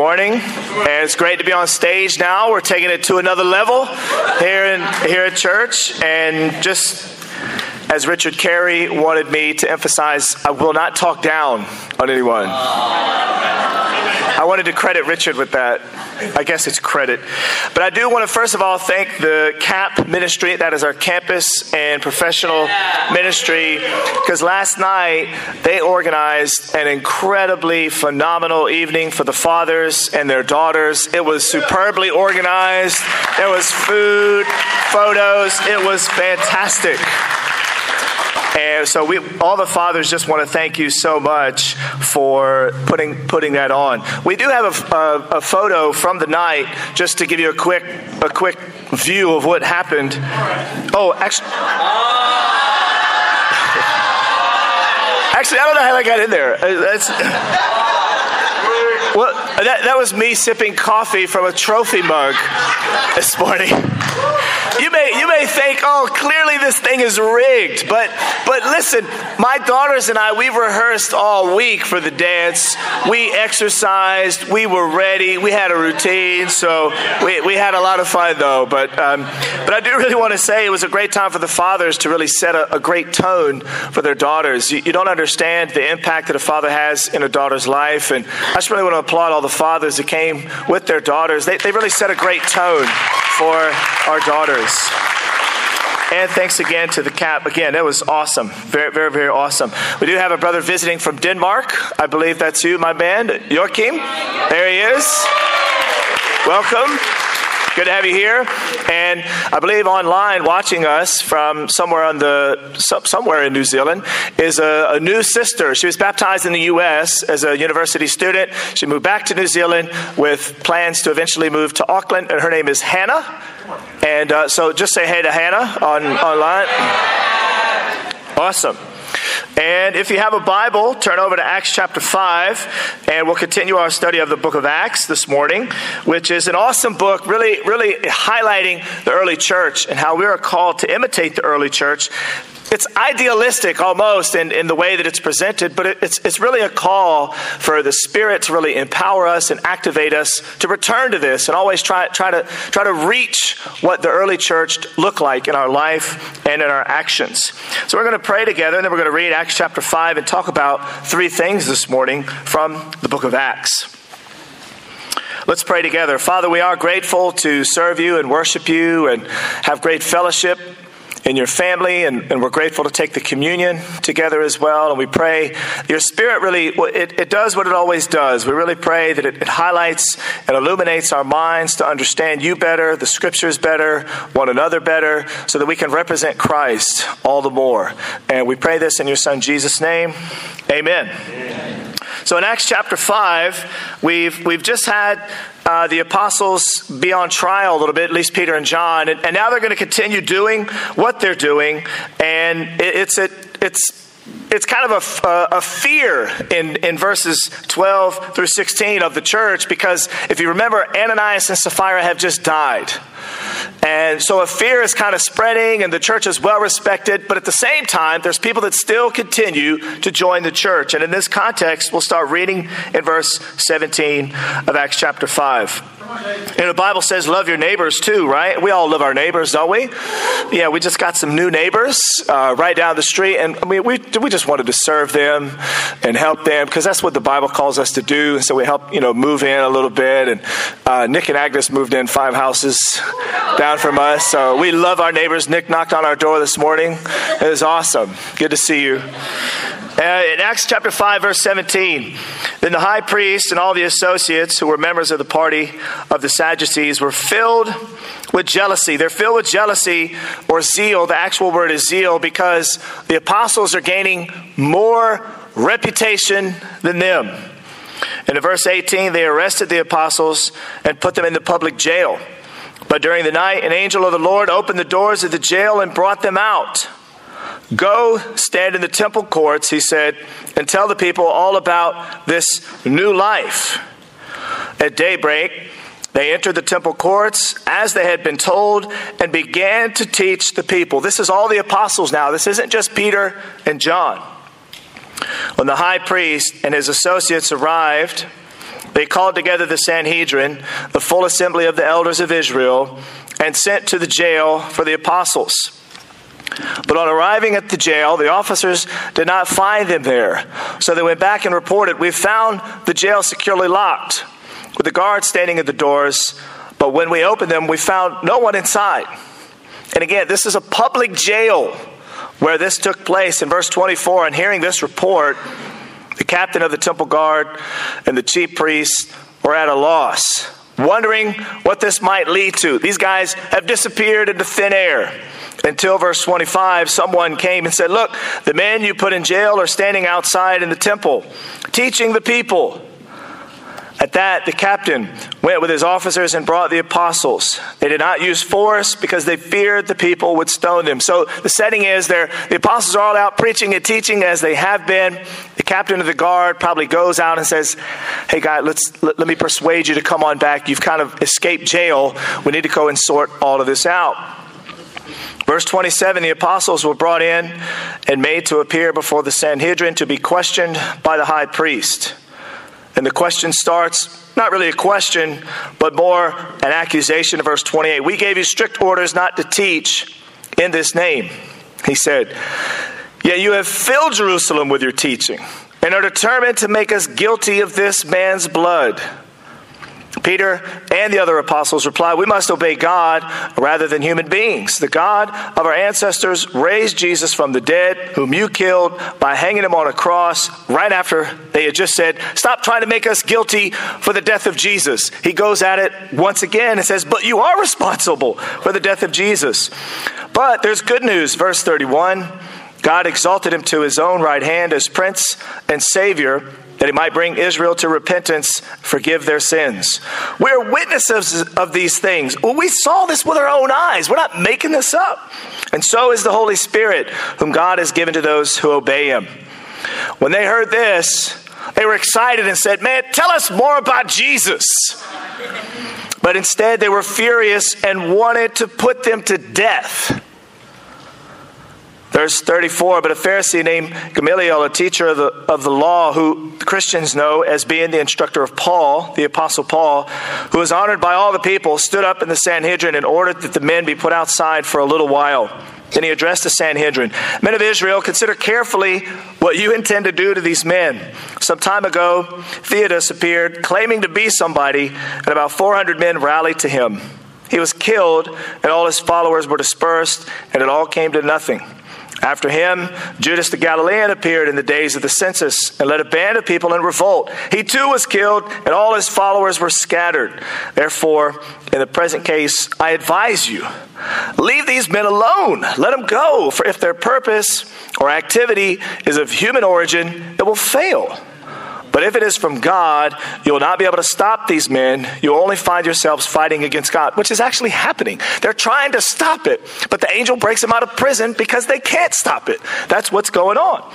morning, and it's great to be on stage now. We're taking it to another level here in here at church, and just as Richard Carey wanted me to emphasize, I will not talk down on anyone. I wanted to credit Richard with that. I guess it's credit. But I do want to first of all thank the CAP ministry, that is our campus and professional ministry, because last night they organized an incredibly phenomenal evening for the fathers and their daughters. It was superbly organized, there was food, photos, it was fantastic. And so we, all the fathers, just want to thank you so much for putting putting that on. We do have a, a, a photo from the night, just to give you a quick a quick view of what happened. Oh, actually. Actually, I don't know how I got in there. Uh, that's, well, that, that was me sipping coffee from a trophy mug this morning. You may you may think, oh, clearly this thing is rigged, but but listen, my daughters and I we rehearsed all week for the dance. We exercised, we were ready, we had a routine, so we, we had a lot of fun though. But um, but I do really want to say it was a great time for the fathers to really set a, a great tone for their daughters. You, you don't understand the impact that a father has in a daughter's life, and I just really want to applaud all the fathers that came with their daughters. They they really set a great tone for our daughters. And thanks again to the CAP. Again, that was awesome. Very, very, very awesome. We do have a brother visiting from Denmark. I believe that's you, my man. Joachim. There he is. Welcome. Good to have you here. And I believe online watching us from somewhere on the somewhere in New Zealand is a, a, new sister. She was baptized in the U.S. as a university student. She moved back to New Zealand with plans to eventually move to Auckland, and her name is Hannah. And uh, so just say hey to Hannah on online. Awesome. And if you have a Bible, turn over to Acts chapter 5, and we'll continue our study of the book of Acts this morning, which is an awesome book, really, really highlighting the early church and how we are called to imitate the early church it's idealistic almost in, in the way that it's presented, but it, it's, it's really a call for the Spirit to really empower us and activate us to return to this and always try, try, to, try to reach what the early church looked like in our life and in our actions. So we're going to pray together, and then we're going to read Acts chapter 5 and talk about three things this morning from the book of Acts. Let's pray together. Father, we are grateful to serve you and worship you and have great fellowship in your family, and, and, we're grateful to take the communion together as well. And we pray your Spirit really, it, it does what it always does. We really pray that it, it highlights and illuminates our minds to understand you better, the Scriptures better, one another better, so that we can represent Christ all the more. And we pray this in your Son Jesus' name. Amen. Amen. So in Acts chapter 5, we've, we've just had uh, the apostles be on trial a little bit, at least Peter and John, and, and now they're going to continue doing what they're doing, and it, it's it's it's kind of a, a, fear in, in verses 12 through 16 of the church because if you remember, Ananias and Sapphira have just died. And so a fear is kind of spreading, and the church is well respected, but at the same time, there's people that still continue to join the church. And in this context, we'll start reading in verse 17 of Acts chapter 5. And the Bible says, love your neighbors too, right? We all love our neighbors, don't we? Yeah, we just got some new neighbors uh, right down the street, and I mean, we, we just wanted to serve them and help them because that's what the Bible calls us to do. So we help, you know, move in a little bit. And uh, Nick and Agnes moved in five houses down from us. So we love our neighbors. Nick knocked on our door this morning. It was awesome. Good to see you. Uh, in Acts chapter 5, verse 17, then the high priest and all the associates who were members of the party of the Sadducees were filled with jealousy. They're filled with jealousy or zeal. The actual word is zeal because the apostles are gaining more reputation than them. And in verse 18, they arrested the apostles and put them in the public jail. But during the night, an angel of the Lord opened the doors of the jail and brought them out. Go stand in the temple courts, he said, and tell the people all about this new life. At daybreak, they entered the temple courts as they had been told and began to teach the people. This is all the apostles now. This isn't just Peter and John. When the high priest and his associates arrived, they called together the Sanhedrin, the full assembly of the elders of Israel, and sent to the jail for the apostles. But on arriving at the jail, the officers did not find them there. So they went back and reported, We found the jail securely locked, with the guards standing at the doors. But when we opened them, we found no one inside. And again, this is a public jail where this took place in verse 24. And hearing this report, the captain of the temple guard and the chief priests were at a loss, wondering what this might lead to. These guys have disappeared into thin air. Until verse 25, someone came and said, Look, the men you put in jail are standing outside in the temple, teaching the people. At that, the captain went with his officers and brought the apostles. They did not use force because they feared the people would stone them. So the setting is there, the apostles are all out preaching and teaching as they have been. The captain of the guard probably goes out and says, Hey, guy, let's, let, let me persuade you to come on back. You've kind of escaped jail. We need to go and sort all of this out. Verse 27 the apostles were brought in and made to appear before the Sanhedrin to be questioned by the high priest. And the question starts not really a question, but more an accusation of verse 28. We gave you strict orders not to teach in this name, he said. Yet you have filled Jerusalem with your teaching and are determined to make us guilty of this man's blood. Peter and the other apostles replied, We must obey God rather than human beings. The God of our ancestors raised Jesus from the dead, whom you killed by hanging him on a cross right after they had just said, Stop trying to make us guilty for the death of Jesus. He goes at it once again and says, But you are responsible for the death of Jesus. But there's good news, verse 31. God exalted him to his own right hand as Prince and Savior that he might bring Israel to repentance, forgive their sins. We're witnesses of these things. Well, we saw this with our own eyes. We're not making this up. And so is the Holy Spirit, whom God has given to those who obey him. When they heard this, they were excited and said, Man, tell us more about Jesus. But instead, they were furious and wanted to put them to death. Verse 34 But a Pharisee named Gamaliel, a teacher of the, of the law, who Christians know as being the instructor of Paul, the Apostle Paul, who was honored by all the people, stood up in the Sanhedrin and ordered that the men be put outside for a little while. Then he addressed the Sanhedrin Men of Israel, consider carefully what you intend to do to these men. Some time ago, Theudas appeared, claiming to be somebody, and about 400 men rallied to him. He was killed, and all his followers were dispersed, and it all came to nothing. After him, Judas the Galilean appeared in the days of the census and led a band of people in revolt. He too was killed, and all his followers were scattered. Therefore, in the present case, I advise you leave these men alone. Let them go, for if their purpose or activity is of human origin, it will fail. But if it is from God, you will not be able to stop these men. You'll only find yourselves fighting against God, which is actually happening. They're trying to stop it, but the angel breaks them out of prison because they can't stop it. That's what's going on.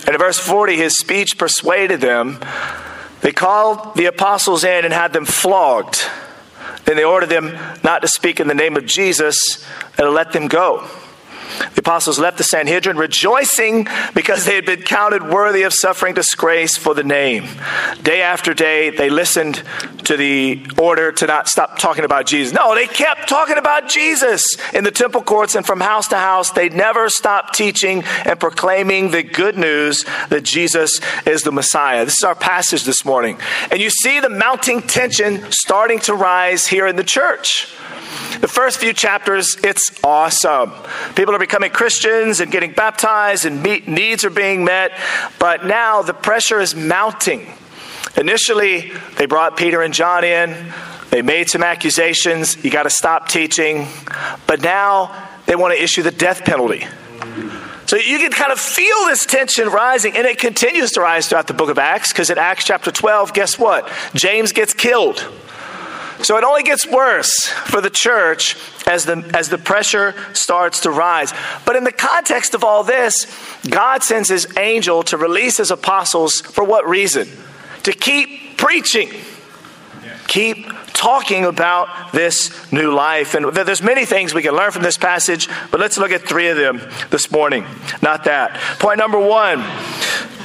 And in verse 40, his speech persuaded them. They called the apostles in and had them flogged. Then they ordered them not to speak in the name of Jesus and to let them go. The apostles left the Sanhedrin rejoicing because they had been counted worthy of suffering disgrace for the name. Day after day, they listened to the order to not stop talking about Jesus. No, they kept talking about Jesus in the temple courts and from house to house. They never stopped teaching and proclaiming the good news that Jesus is the Messiah. This is our passage this morning. And you see the mounting tension starting to rise here in the church. The first few chapters, it's awesome. People are becoming Christians and getting baptized, and meet, needs are being met. But now the pressure is mounting. Initially, they brought Peter and John in. They made some accusations. You got to stop teaching. But now they want to issue the death penalty. So you can kind of feel this tension rising, and it continues to rise throughout the book of Acts, because in Acts chapter 12, guess what? James gets killed. So it only gets worse for the church as the, as the pressure starts to rise. But in the context of all this, God sends his angel to release his apostles for what reason? To keep preaching. Keep talking about this new life. And there's many things we can learn from this passage, but let's look at three of them this morning. Not that. Point number one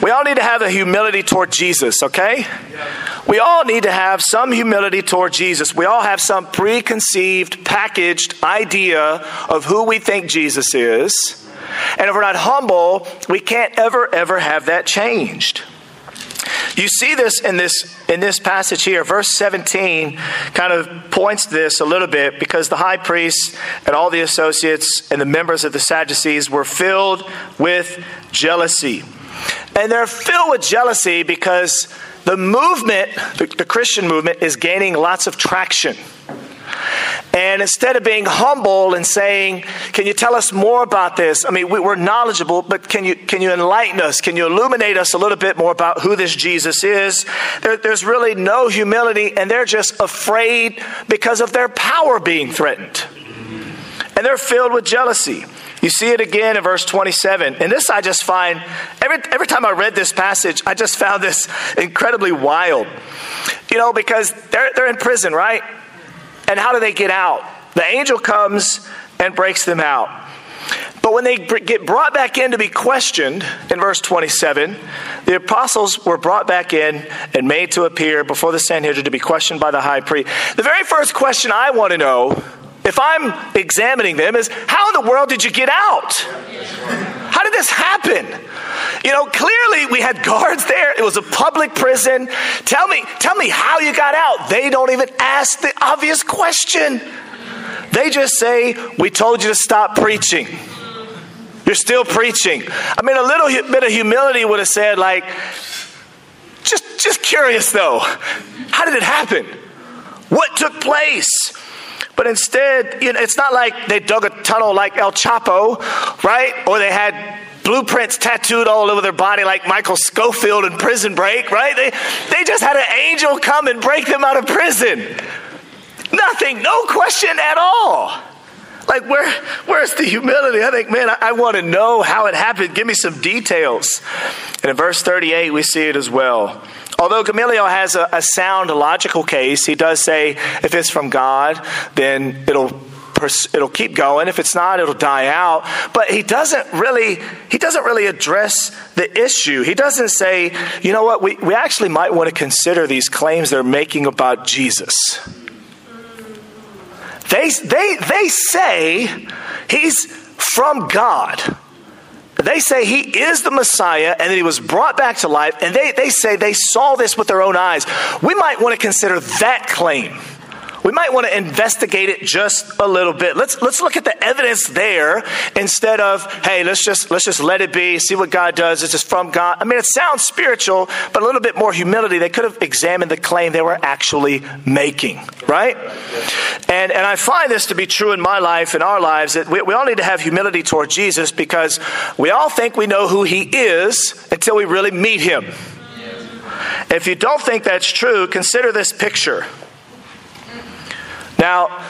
We all need to have a humility toward Jesus, okay? We all need to have some humility toward Jesus. We all have some preconceived, packaged idea of who we think Jesus is. And if we're not humble, we can't ever, ever have that changed. You see this in this in this passage here. Verse 17 kind of points this a little bit because the high priest and all the associates and the members of the Sadducees were filled with jealousy. And they're filled with jealousy because the movement, the, the Christian movement, is gaining lots of traction. And instead of being humble and saying, Can you tell us more about this? I mean, we, are knowledgeable, but can you, can you enlighten us? Can you illuminate us a little bit more about who this Jesus is? There, there's really no humility, and they're just afraid because of their power being threatened. And they're filled with jealousy. You see it again in verse 27. And this I just find, every, every time I read this passage, I just found this incredibly wild. You know, because they're, they're in prison, right? And how do they get out? The angel comes and breaks them out. But when they get brought back in to be questioned in verse 27, the apostles were brought back in and made to appear before the Sanhedrin to be questioned by the high priest. The very first question I want to know, if I'm examining them, is how in the world did you get out? How did this happen? You know, clearly we had guards there. It was a public prison. Tell me, tell me how you got out. They don't even ask the obvious question. They just say, We told you to stop preaching. You're still preaching. I mean, a little bit of humility would have said, like, just, just curious though, how did it happen? What took place? But instead, you know, it's not like they dug a tunnel like El Chapo, right? Or they had blueprints tattooed all over their body like Michael Scofield in Prison Break, right? They, they just had an angel come and break them out of prison. Nothing, no question at all. Like, where, where's the humility? I think, man, I, I want to know how it happened. Give me some details. And in verse 38, we see it as well. Although Gamaliel has a, a sound, logical case, he does say if it's from God, then it'll it'll keep going. If it's not, it'll die out. But he doesn't really, he doesn't really address the issue. He doesn't say, you know what, we, we actually might want to consider these claims they're making about Jesus. They, they, they say he's from God. They say he is the Messiah and that he was brought back to life, and they, they say they saw this with their own eyes. We might want to consider that claim we might want to investigate it just a little bit. Let's let's look at the evidence there instead of hey, let's just let's just let it be, see what God does. It's just from God. I mean, it sounds spiritual, but a little bit more humility. They could have examined the claim they were actually making, right? And and I find this to be true in my life, in our lives, that we, we all need to have humility toward Jesus because we all think we know who He is until we really meet Him. If you don't think that's true, consider this picture. Now,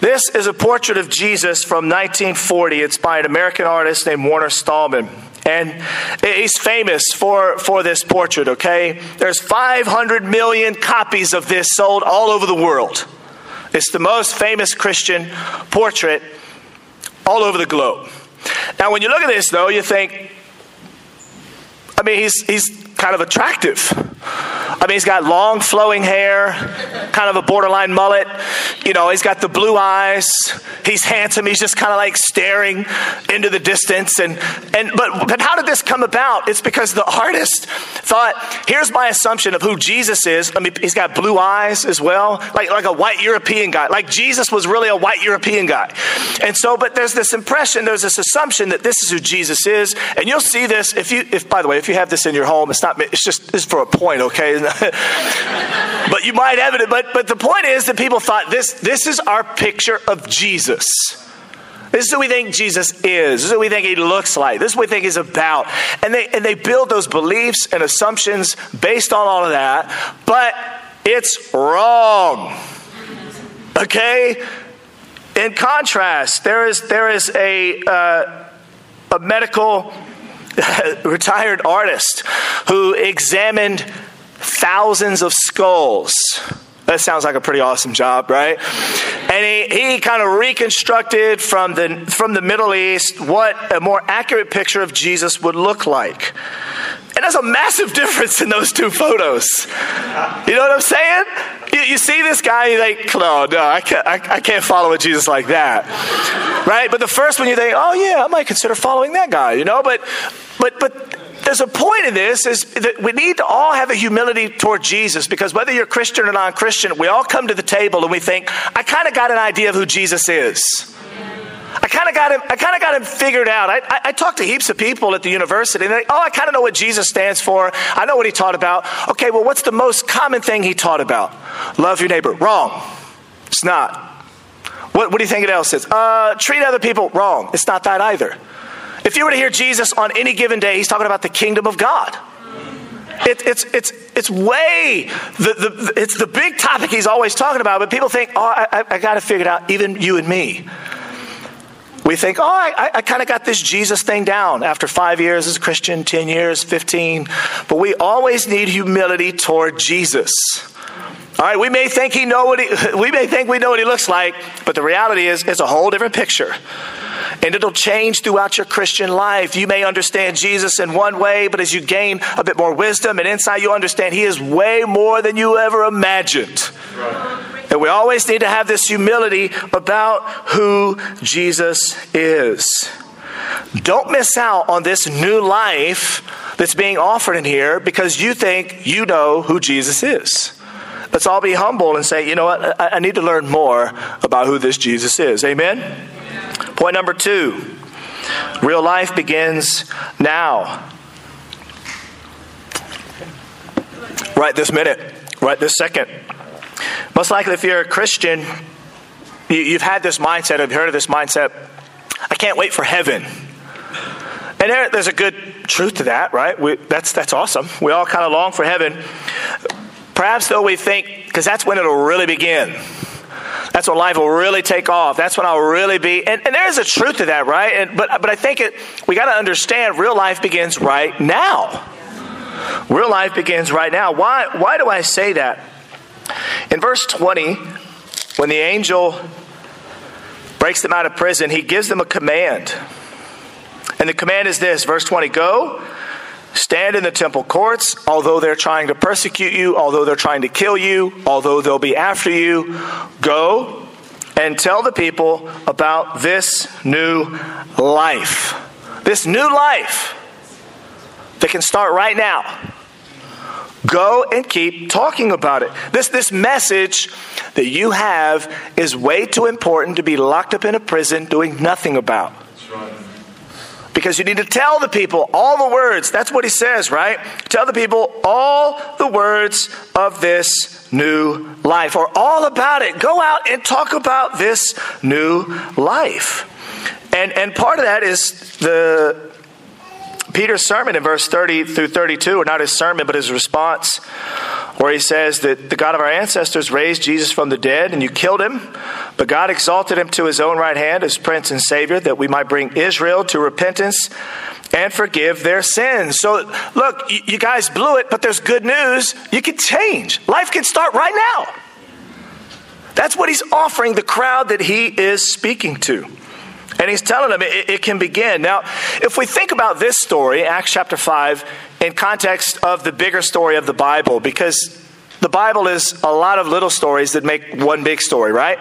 this is a portrait of Jesus from 1940. It's by an American artist named Warner Sallman. And he's famous for, for this portrait, okay? There's 500 million copies of this sold all over the world. It's the most famous Christian portrait all over the globe. Now, when you look at this, though, you think, I mean, he's, he's kind of attractive. I mean, he's got long flowing hair, kind of a borderline mullet. You know, he's got the blue eyes. He's handsome. He's just kind of like staring into the distance. And, and but, but how did this come about? It's because the artist thought, here's my assumption of who Jesus is. I mean, he's got blue eyes as well, like, like a white European guy. Like Jesus was really a white European guy. And so, but there's this impression, there's this assumption that this is who Jesus is. And you'll see this if you, if, by the way, if you have this in your home, it's not it's just, it's for a point, okay? but you might have it, but, but the point is that people thought this, this is our picture of Jesus. This is what we think Jesus is. This is what we think he looks like. This is what we think he's about. And they, and they build those beliefs and assumptions based on all of that, but it's wrong. Okay? In contrast, there is, there is a, uh, a medical retired artist who examined thousands of skulls. That sounds like a pretty awesome job, right? And he, he kind of reconstructed from the, from the Middle East what a more accurate picture of Jesus would look like. And there's a massive difference in those two photos. You know what I'm saying? You, you see this guy, you think, no, no, I can't, I, I can't follow a Jesus like that. Right? But the first one you think, oh yeah, I might consider following that guy, you know? But, but, but there's a point in this is that we need to all have a humility toward Jesus because whether you're Christian or non-Christian, we all come to the table and we think, I kind of got an idea of who Jesus is. I kind of got him. I kind of got him figured out. I, I, I, talked to heaps of people at the university, and they, oh, I kind of know what Jesus stands for. I know what he taught about. Okay, well, what's the most common thing he taught about? Love your neighbor. Wrong. It's not. What, what do you think it else is? Uh, treat other people wrong. It's not that either. If you were to hear Jesus on any given day, he's talking about the kingdom of God. It, it's, it's, it's way, the, the, it's the big topic he's always talking about, but people think, oh, I, I got to figure it out, even you and me. We think, oh, I, I kind of got this Jesus thing down after five years as a Christian, 10 years, 15. But we always need humility toward Jesus. All right, we may think he know what he, we may think we know what he looks like, but the reality is it's a whole different picture. And it'll change throughout your Christian life. You may understand Jesus in one way, but as you gain a bit more wisdom and insight, you understand he is way more than you ever imagined. Right. And we always need to have this humility about who Jesus is. Don't miss out on this new life that's being offered in here because you think you know who Jesus is. Let's all be humble and say, you know what, I, I need to learn more about who this Jesus is. Amen? Point number two real life begins now. Right this minute, right this second. Most likely, if you're a Christian, you've had this mindset, have heard of this mindset, I can't wait for heaven. And there, there's a good truth to that, right? We, that's, that's awesome. We all kind of long for heaven. Perhaps, though, we think, because that's when it'll really begin. That's when life will really take off. That's when I'll really be. And, and there is a truth to that, right? And, but, but I think it, we got to understand real life begins right now. Real life begins right now. Why, why do I say that? In verse 20, when the angel breaks them out of prison, he gives them a command. And the command is this verse 20 Go, stand in the temple courts, although they're trying to persecute you, although they're trying to kill you, although they'll be after you. Go and tell the people about this new life. This new life that can start right now. Go and keep talking about it. This, this message that you have is way too important to be locked up in a prison doing nothing about. Because you need to tell the people all the words. That's what he says, right? Tell the people all the words of this new life or all about it. Go out and talk about this new life. And, and part of that is the Peter's sermon in verse 30 through 32, or not his sermon, but his response, where he says that the God of our ancestors raised Jesus from the dead and you killed him, but God exalted him to his own right hand as Prince and Savior that we might bring Israel to repentance and forgive their sins. So, look, you guys blew it, but there's good news. You can change. Life can start right now. That's what he's offering the crowd that he is speaking to. And he's telling them it, it, can begin. Now, if we think about this story, Acts chapter 5, in context of the bigger story of the Bible, because the Bible is a lot of little stories that make one big story, right?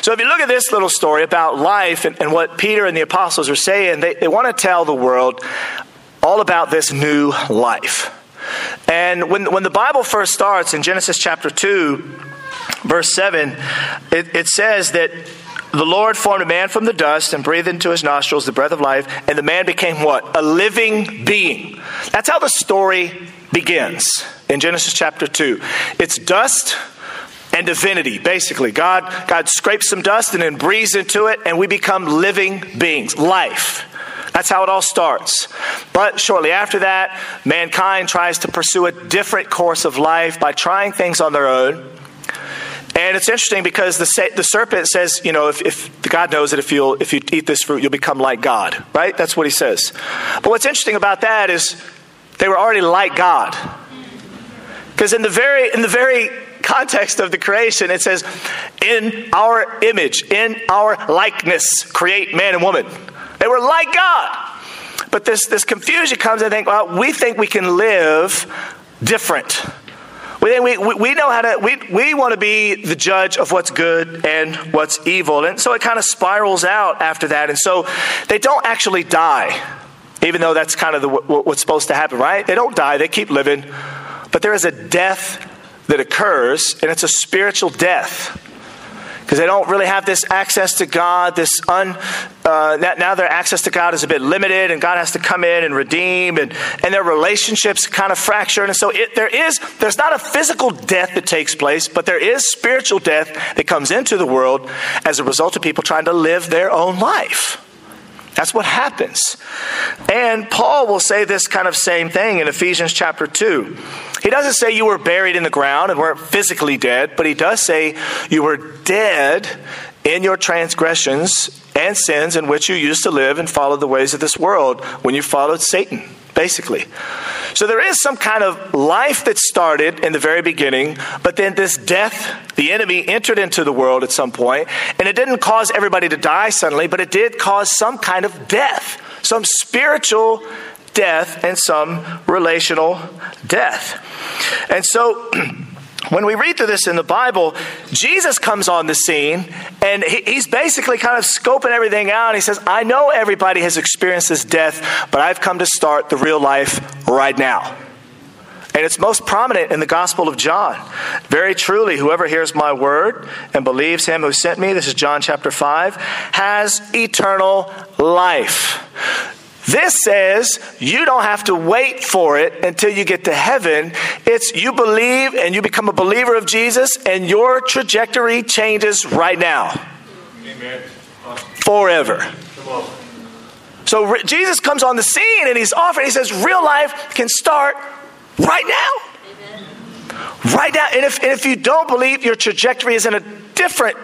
So if you look at this little story about life and, and what Peter and the apostles are saying, they, they want to tell the world all about this new life. And when, when the Bible first starts in Genesis chapter 2, verse 7, it, it says that the Lord formed a man from the dust and breathed into his nostrils the breath of life, and the man became what? A living being. That's how the story begins in Genesis chapter 2. It's dust and divinity, basically. God, God scrapes some dust and then breathes into it, and we become living beings, life. That's how it all starts. But shortly after that, mankind tries to pursue a different course of life by trying things on their own and it's interesting because the, the serpent says, you know, if, if God knows that if, you if you eat this fruit, you'll become like God, right? That's what he says. But what's interesting about that is they were already like God. Because in the very in the very context of the creation, it says, in our image, in our likeness, create man and woman. They were like God. but this, this confusion comes, I think, well, we think we can live different. We, we, we know how to, we, we want to be the judge of what's good and what's evil. And so it kind of spirals out after that. And so they don't actually die, even though that's kind of the, what's supposed to happen, right? They don't die, they keep living. But there is a death that occurs, and it's a spiritual death because they don't really have this access to God. This un, uh, now their access to God is a bit limited, and God has to come in and redeem, and, and their relationships kind of fractured. And so it, there is there's not a physical death that takes place, but there is spiritual death that comes into the world as a result of people trying to live their own life. That's what happens. And Paul will say this kind of same thing in Ephesians chapter 2. He doesn't say you were buried in the ground and weren't physically dead, but he does say you were dead in your transgressions and sins in which you used to live and follow the ways of this world when you followed Satan, basically. So there is some kind of life that started in the very beginning, but then this death, the enemy entered into the world at some point, and it didn't cause everybody to die suddenly, but it did cause some kind of death, some spiritual death and some relational death. And so when we read through this in the Bible, Jesus comes on the scene and he's basically kind of scoping everything out. He says, I know everybody has experienced this death, but I've come to start the real life right now. And it's most prominent in the Gospel of John. Very truly, whoever hears my word and believes him who sent me, this is John chapter 5, has eternal life. This says you don't have to wait for it until you get to heaven. It's you believe and you become a believer of Jesus, and your trajectory changes right now. Amen. Forever. So Jesus comes on the scene and he's offering, he says, real life can start right now. Amen. Right now. And if, and if you don't believe, your trajectory is in a different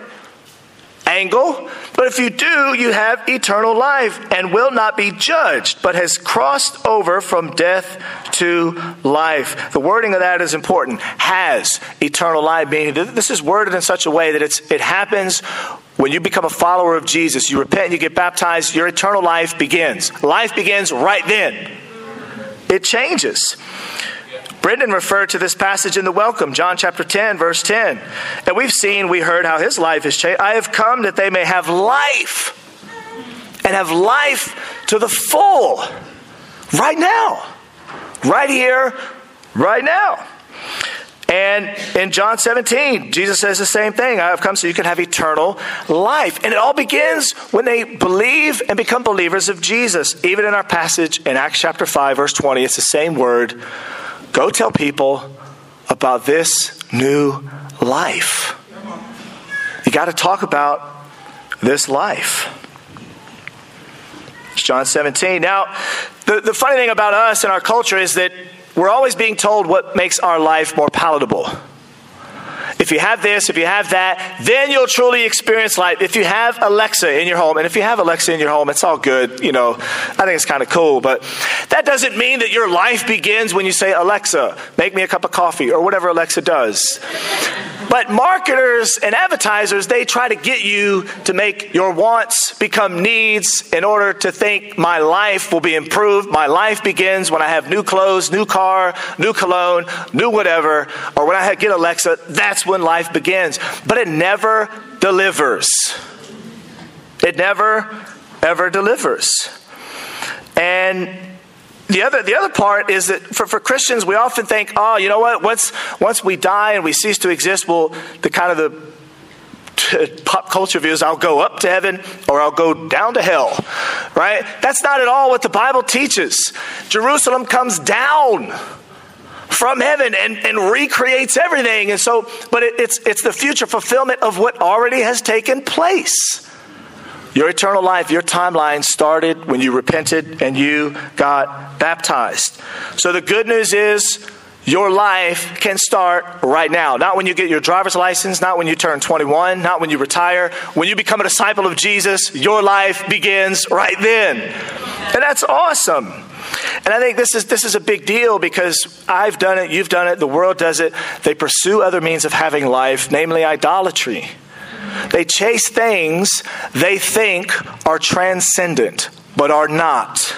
angle. But if you do, you have eternal life and will not be judged, but has crossed over from death to life. The wording of that is important. Has eternal life, meaning this is worded in such a way that it's, it happens when you become a follower of Jesus. You repent, you get baptized, your eternal life begins. Life begins right then. It changes. Brendan referred to this passage in the welcome, John chapter 10, verse 10. And we've seen, we heard how his life has changed. I have come that they may have life and have life to the full right now, right here, right now. And in John 17, Jesus says the same thing. I have come so you can have eternal life. And it all begins when they believe and become believers of Jesus. Even in our passage in Acts chapter 5, verse 20, it's the same word Go tell people about this new life. You got to talk about this life. It's John 17. Now, the, the funny thing about us and our culture is that we're always being told what makes our life more palatable. If you have this, if you have that, then you'll truly experience life. If you have Alexa in your home, and if you have Alexa in your home, it's all good. You know, I think it's kind of cool, but that doesn't mean that your life begins when you say, Alexa, make me a cup of coffee, or whatever Alexa does. But marketers and advertisers, they try to get you to make your wants become needs in order to think my life will be improved. My life begins when I have new clothes, new car, new cologne, new whatever, or when I get Alexa, that's when life begins. But it never delivers. It never, ever delivers. And the other, the other part is that for, for Christians, we often think, oh, you know what? Once, once we die and we cease to exist, well, the kind of the pop culture view is I'll go up to heaven or I'll go down to hell, right? That's not at all what the Bible teaches. Jerusalem comes down from heaven and, and recreates everything. And so, but it, it's, it's the future fulfillment of what already has taken place. Your eternal life, your timeline started when you repented and you got baptized. So the good news is your life can start right now. Not when you get your driver's license, not when you turn 21, not when you retire. When you become a disciple of Jesus, your life begins right then. And that's awesome. And I think this is this is a big deal because I've done it, you've done it, the world does it. They pursue other means of having life, namely idolatry. They chase things they think are transcendent, but are not.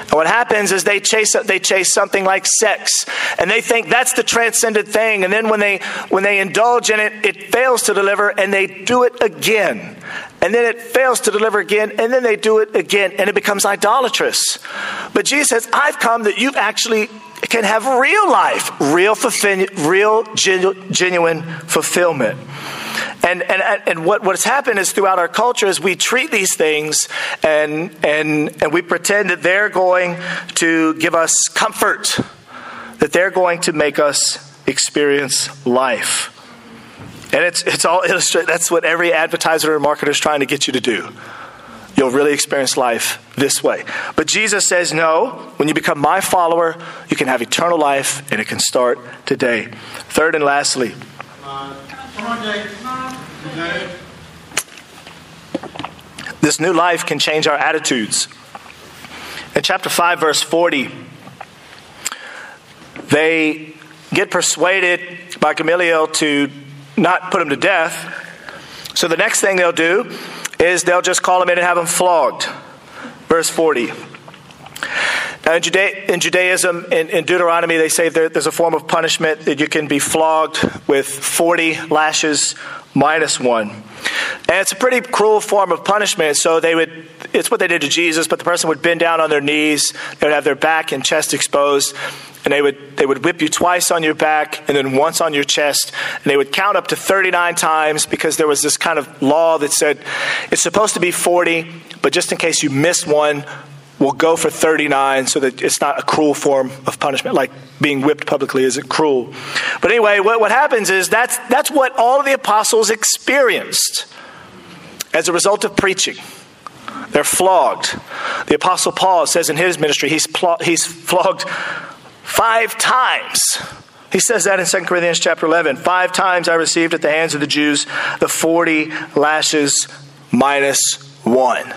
And what happens is they chase they chase something like sex, and they think that's the transcendent thing. And then when they when they indulge in it, it fails to deliver, and they do it again. And then it fails to deliver again, and then they do it again, and it becomes idolatrous. But Jesus says, "I've come that you actually can have real life, real fulfill, real genu- genuine fulfillment." And, and, and what, what's happened is throughout our culture is we treat these things and, and, and we pretend that they're going to give us comfort, that they're going to make us experience life. And it's, it's all illustrated. That's what every advertiser or marketer is trying to get you to do. You'll really experience life this way. But Jesus says, no, when you become my follower, you can have eternal life and it can start today. Third and lastly, this new life can change our attitudes. In chapter 5, verse 40, they get persuaded by Gamaliel to not put him to death. So the next thing they'll do is they'll just call him in and have him flogged. Verse 40. Now, in, in Judaism, in, in, Deuteronomy, they say there, there's a form of punishment that you can be flogged with 40 lashes minus one. And it's a pretty cruel form of punishment. So they would, it's what they did to Jesus, but the person would bend down on their knees, they would have their back and chest exposed, and they would, they would whip you twice on your back and then once on your chest. And they would count up to 39 times because there was this kind of law that said it's supposed to be 40, but just in case you missed one, will go for 39 so that it's not a cruel form of punishment, like being whipped publicly isn't cruel. But anyway, what, what happens is that's, that's what all of the apostles experienced as a result of preaching. They're flogged. The apostle Paul says in his ministry, he's, pl- he's flogged five times. He says that in 2 Corinthians chapter 11. Five times I received at the hands of the Jews the 40 lashes minus one.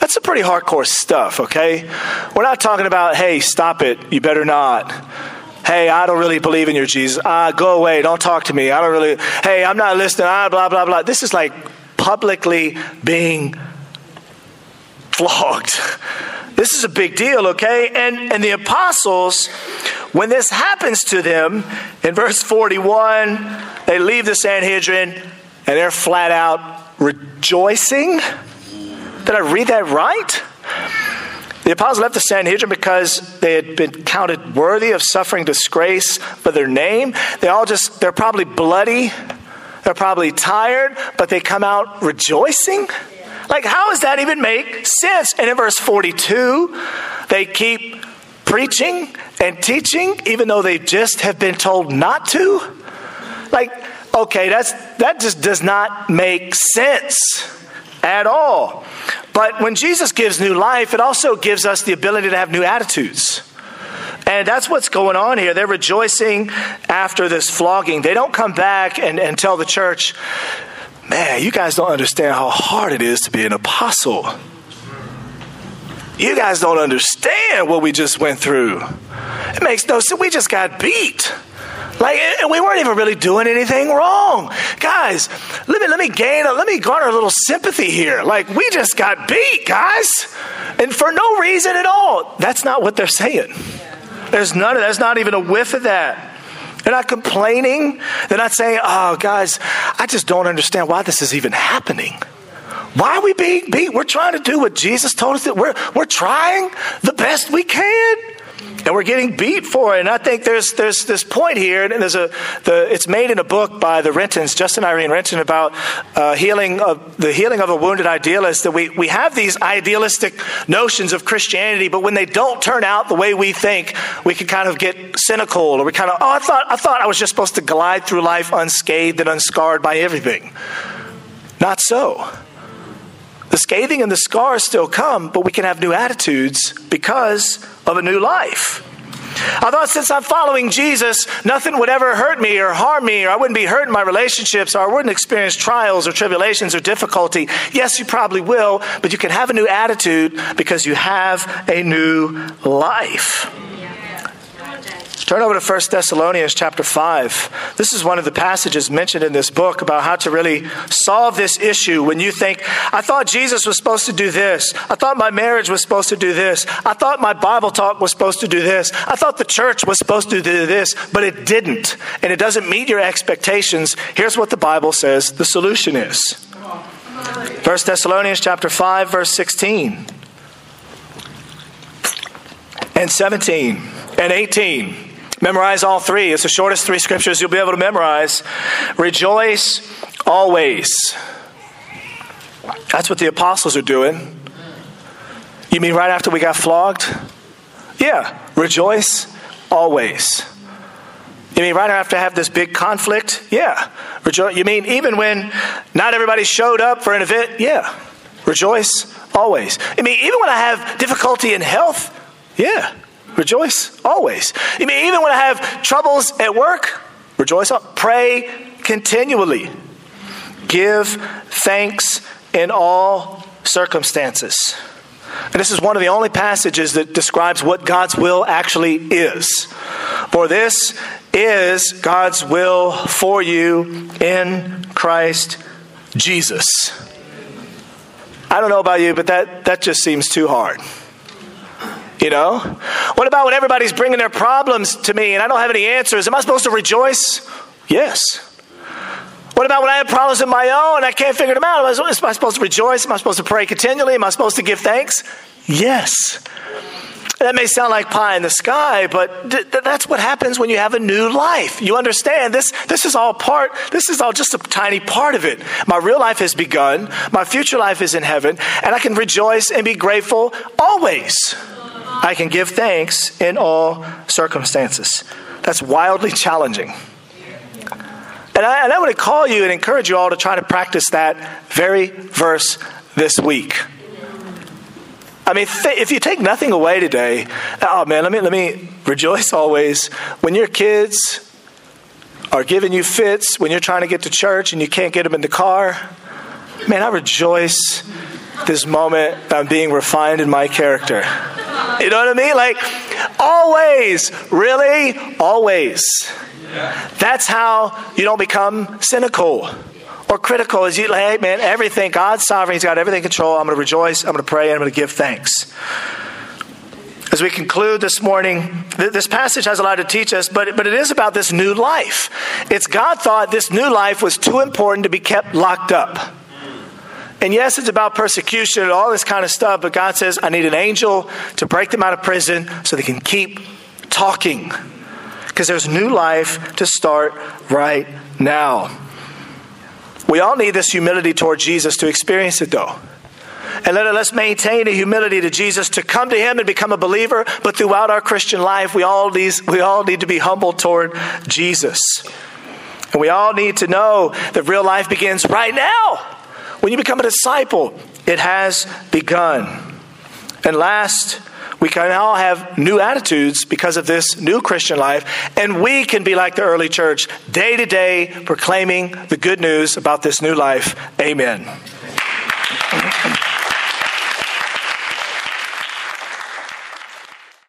That's some pretty hardcore stuff, okay? We're not talking about, hey, stop it, you better not. Hey, I don't really believe in your Jesus. Ah, go away, don't talk to me. I don't really, hey, I'm not listening, ah, blah, blah, blah. This is like publicly being flogged. This is a big deal, okay? And, and the apostles, when this happens to them, in verse 41, they leave the Sanhedrin and they're flat out rejoicing did I read that right? The apostles left the Sanhedrin because they had been counted worthy of suffering disgrace for their name. They all just, they're probably bloody. They're probably tired, but they come out rejoicing. Like, how does that even make sense? And in verse 42, they keep preaching and teaching, even though they just have been told not to. Like, okay, that's, that just does not make sense at all. But when Jesus gives new life, it also gives us the ability to have new attitudes. And that's what's going on here. They're rejoicing after this flogging. They don't come back and, and tell the church, man, you guys don't understand how hard it is to be an apostle. You guys don't understand what we just went through. It makes no sense. We just got beat. Like, and we weren't even really doing anything wrong. Guys, let me, let me gain, a, let me garner a little sympathy here. Like, we just got beat, guys. And for no reason at all. That's not what they're saying. There's none of that's not even a whiff of that. They're not complaining. They're not saying, oh, guys, I just don't understand why this is even happening. Why are we being beat? We're trying to do what Jesus told us that we're, we're trying the best we can and we're getting beat for it. And I think there's there's this point here, and there's a the it's made in a book by the Rentons, Justin Irene Renton, about uh, healing of the healing of a wounded idealist. That we we have these idealistic notions of Christianity, but when they don't turn out the way we think, we can kind of get cynical, or we kind of oh I thought I thought I was just supposed to glide through life unscathed and unscarred by everything. Not so. Scathing and the scars still come, but we can have new attitudes because of a new life. I thought since I'm following Jesus, nothing would ever hurt me or harm me, or I wouldn't be hurt in my relationships, or I wouldn't experience trials or tribulations or difficulty. Yes, you probably will, but you can have a new attitude because you have a new life. Turn over to 1 Thessalonians chapter 5. This is one of the passages mentioned in this book about how to really solve this issue when you think, I thought Jesus was supposed to do this. I thought my marriage was supposed to do this. I thought my Bible talk was supposed to do this. I thought the church was supposed to do this, but it didn't. And it doesn't meet your expectations. Here's what the Bible says the solution is. 1 Thessalonians chapter 5 verse 16 and 17 and 18. Memorize all three. It's the shortest three scriptures you'll be able to memorize. Rejoice always. That's what the apostles are doing. You mean right after we got flogged? Yeah, rejoice always. You mean right after I have this big conflict? Yeah. Rejoice. You mean even when not everybody showed up for an event? Yeah. Rejoice always. I mean even when I have difficulty in health? Yeah. Rejoice always. You mean even when I have troubles at work? Rejoice. Pray continually. Give thanks in all circumstances. And this is one of the only passages that describes what God's will actually is. For this is God's will for you in Christ Jesus. I don't know about you, but that, that just seems too hard. You know? What about when everybody's bringing their problems to me and I don't have any answers? Am I supposed to rejoice? Yes. What about when I have problems of my own and I can't figure them out? Am I supposed to rejoice? Am I supposed to pray continually? Am I supposed to give thanks? Yes. That may sound like pie in the sky, but th- that's what happens when you have a new life. You understand this, this is all part, this is all just a tiny part of it. My real life has begun, my future life is in heaven, and I can rejoice and be grateful always. I can give thanks in all circumstances. That's wildly challenging. And I, and I would call you and encourage you all to try to practice that very verse this week. I mean, if you take nothing away today, oh man, let me, let me rejoice always. When your kids are giving you fits, when you're trying to get to church and you can't get them in the car, man, I rejoice this moment I'm being refined in my character. You know what I mean? Like, always, really, always. That's how you don't become cynical or critical. Is you hey, man, everything, God's sovereign, He's got everything control. I'm going to rejoice, I'm going to pray, and I'm going to give thanks. As we conclude this morning, this passage has a lot to teach us, but, but it is about this new life. It's God thought this new life was too important to be kept locked up. And yes, it's about persecution and all this kind of stuff, but God says, I need an angel to break them out of prison so they can keep talking. Because there's new life to start right now. We all need this humility toward Jesus to experience it, though. And let us maintain a humility to Jesus to come to Him and become a believer. But throughout our Christian life, we all need, we all need to be humble toward Jesus. And we all need to know that real life begins right now. When you become a disciple, it has begun. And last, we can all have new attitudes because of this new Christian life, and we can be like the early church, day to day proclaiming the good news about this new life. Amen.